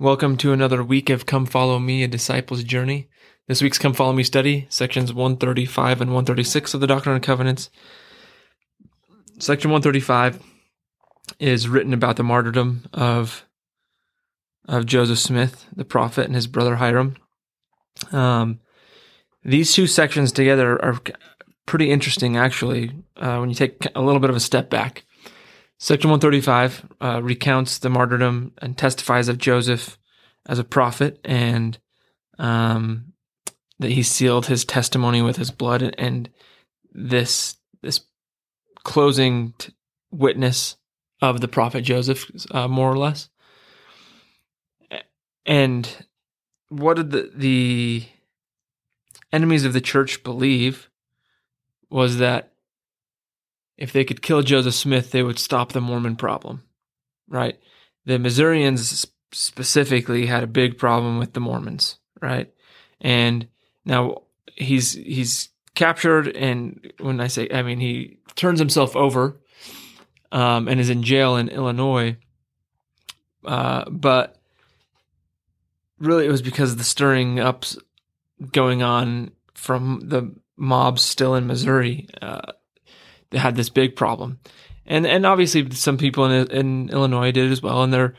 Welcome to another week of Come Follow Me, a Disciple's Journey. This week's Come Follow Me study, sections 135 and 136 of the Doctrine and Covenants. Section 135 is written about the martyrdom of of Joseph Smith, the prophet, and his brother Hyrum. Um, these two sections together are pretty interesting, actually, uh, when you take a little bit of a step back. Section 135 uh, recounts the martyrdom and testifies of Joseph as a prophet and um, that he sealed his testimony with his blood. And this this closing t- witness of the prophet Joseph, uh, more or less. And what did the, the enemies of the church believe was that if they could kill Joseph Smith, they would stop the Mormon problem, right? The Missourians specifically had a big problem with the Mormons, right? And now he's he's captured, and when I say, I mean he turns himself over, um, and is in jail in Illinois. Uh, but really, it was because of the stirring ups going on from the mobs still in Missouri. Uh, had this big problem, and and obviously some people in in Illinois did as well, and they're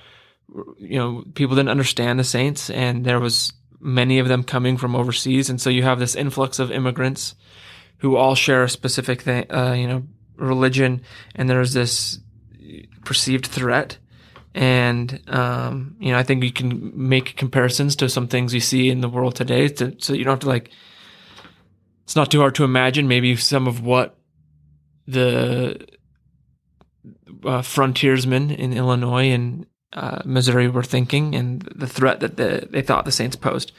you know people didn't understand the saints, and there was many of them coming from overseas, and so you have this influx of immigrants who all share a specific thing, uh, you know, religion, and there's this perceived threat. And um, you know, I think you can make comparisons to some things you see in the world today, to, so you don't have to like. It's not too hard to imagine maybe some of what the uh, frontiersmen in Illinois and uh, Missouri were thinking and the threat that the, they thought the Saints posed.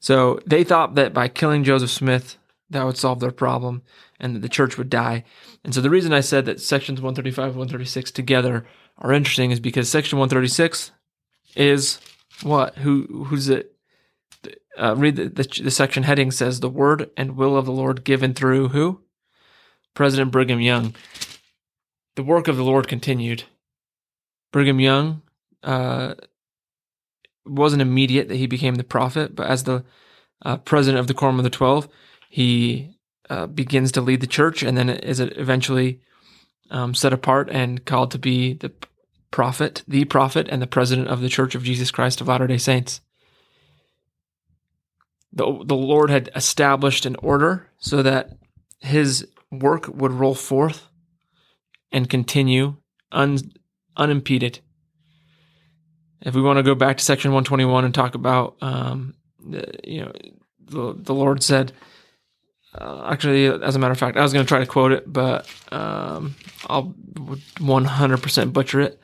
So they thought that by killing Joseph Smith, that would solve their problem and that the church would die. And so the reason I said that sections 135 and 136 together are interesting is because section 136 is what? Who who's it? Uh, read the, the, the section heading says the word and will of the Lord given through who? President Brigham Young. The work of the Lord continued. Brigham Young uh, wasn't immediate that he became the prophet, but as the uh, president of the Quorum of the Twelve, he uh, begins to lead the church, and then is eventually um, set apart and called to be the prophet, the prophet, and the president of the Church of Jesus Christ of Latter Day Saints. The, the Lord had established an order so that his work would roll forth and continue un, unimpeded. If we want to go back to section 121 and talk about, um, the, you know, the, the Lord said, uh, actually, as a matter of fact, I was going to try to quote it, but um, I'll 100% butcher it.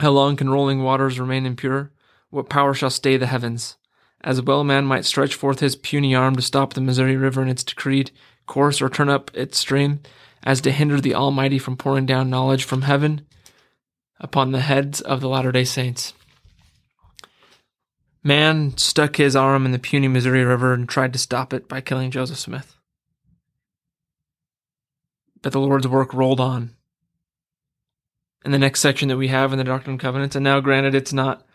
How long can rolling waters remain impure? What power shall stay the heavens? As well man might stretch forth his puny arm to stop the Missouri River in its decreed course or turn up its stream, as to hinder the Almighty from pouring down knowledge from heaven upon the heads of the Latter day Saints. Man stuck his arm in the puny Missouri River and tried to stop it by killing Joseph Smith. But the Lord's work rolled on. In the next section that we have in the Doctrine and Covenants, and now granted it's not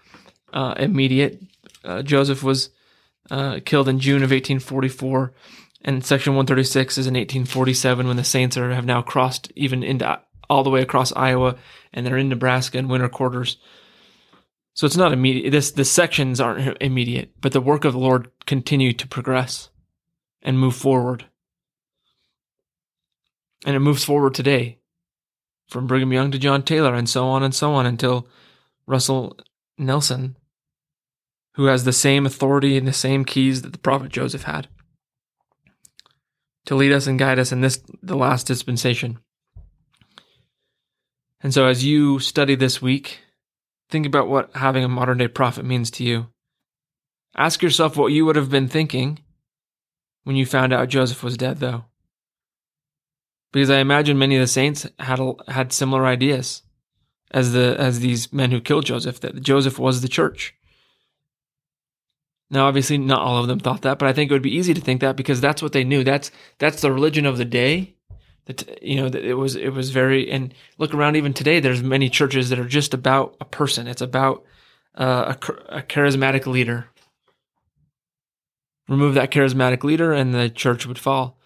uh, immediate, uh, Joseph was uh, killed in June of 1844 and section 136 is in 1847 when the Saints are, have now crossed even into all the way across Iowa and they're in Nebraska in winter quarters. So it's not immediate. This the sections aren't immediate, but the work of the Lord continued to progress and move forward. And it moves forward today from Brigham Young to John Taylor and so on and so on until Russell Nelson, who has the same authority and the same keys that the prophet Joseph had to lead us and guide us in this the last dispensation. And so as you study this week, think about what having a modern day prophet means to you. Ask yourself what you would have been thinking when you found out Joseph was dead though. Because I imagine many of the saints had had similar ideas as the as these men who killed Joseph that Joseph was the church. Now, obviously, not all of them thought that, but I think it would be easy to think that because that's what they knew. That's that's the religion of the day. That you know, it was it was very. And look around, even today, there's many churches that are just about a person. It's about uh, a, a charismatic leader. Remove that charismatic leader, and the church would fall.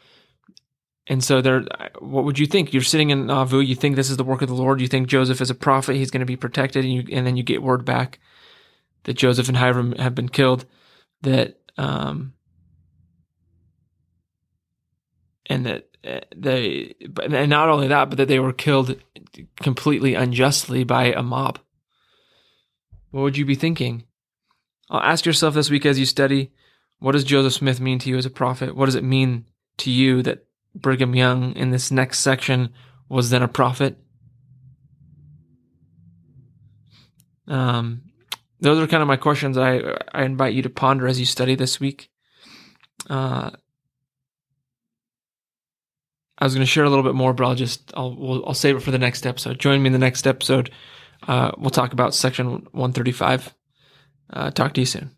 And so, there, what would you think? You're sitting in Nauvoo. You think this is the work of the Lord. You think Joseph is a prophet. He's going to be protected, and, you, and then you get word back that Joseph and Hyrum have been killed. That um, and that uh, they, and not only that, but that they were killed completely unjustly by a mob. What would you be thinking? I'll ask yourself this week as you study what does Joseph Smith mean to you as a prophet? What does it mean to you that Brigham Young in this next section was then a prophet? Um, those are kind of my questions I, I invite you to ponder as you study this week. Uh, I was going to share a little bit more, but I'll just I'll we'll, I'll save it for the next episode. Join me in the next episode. Uh, we'll talk about section 135. Uh, talk to you soon.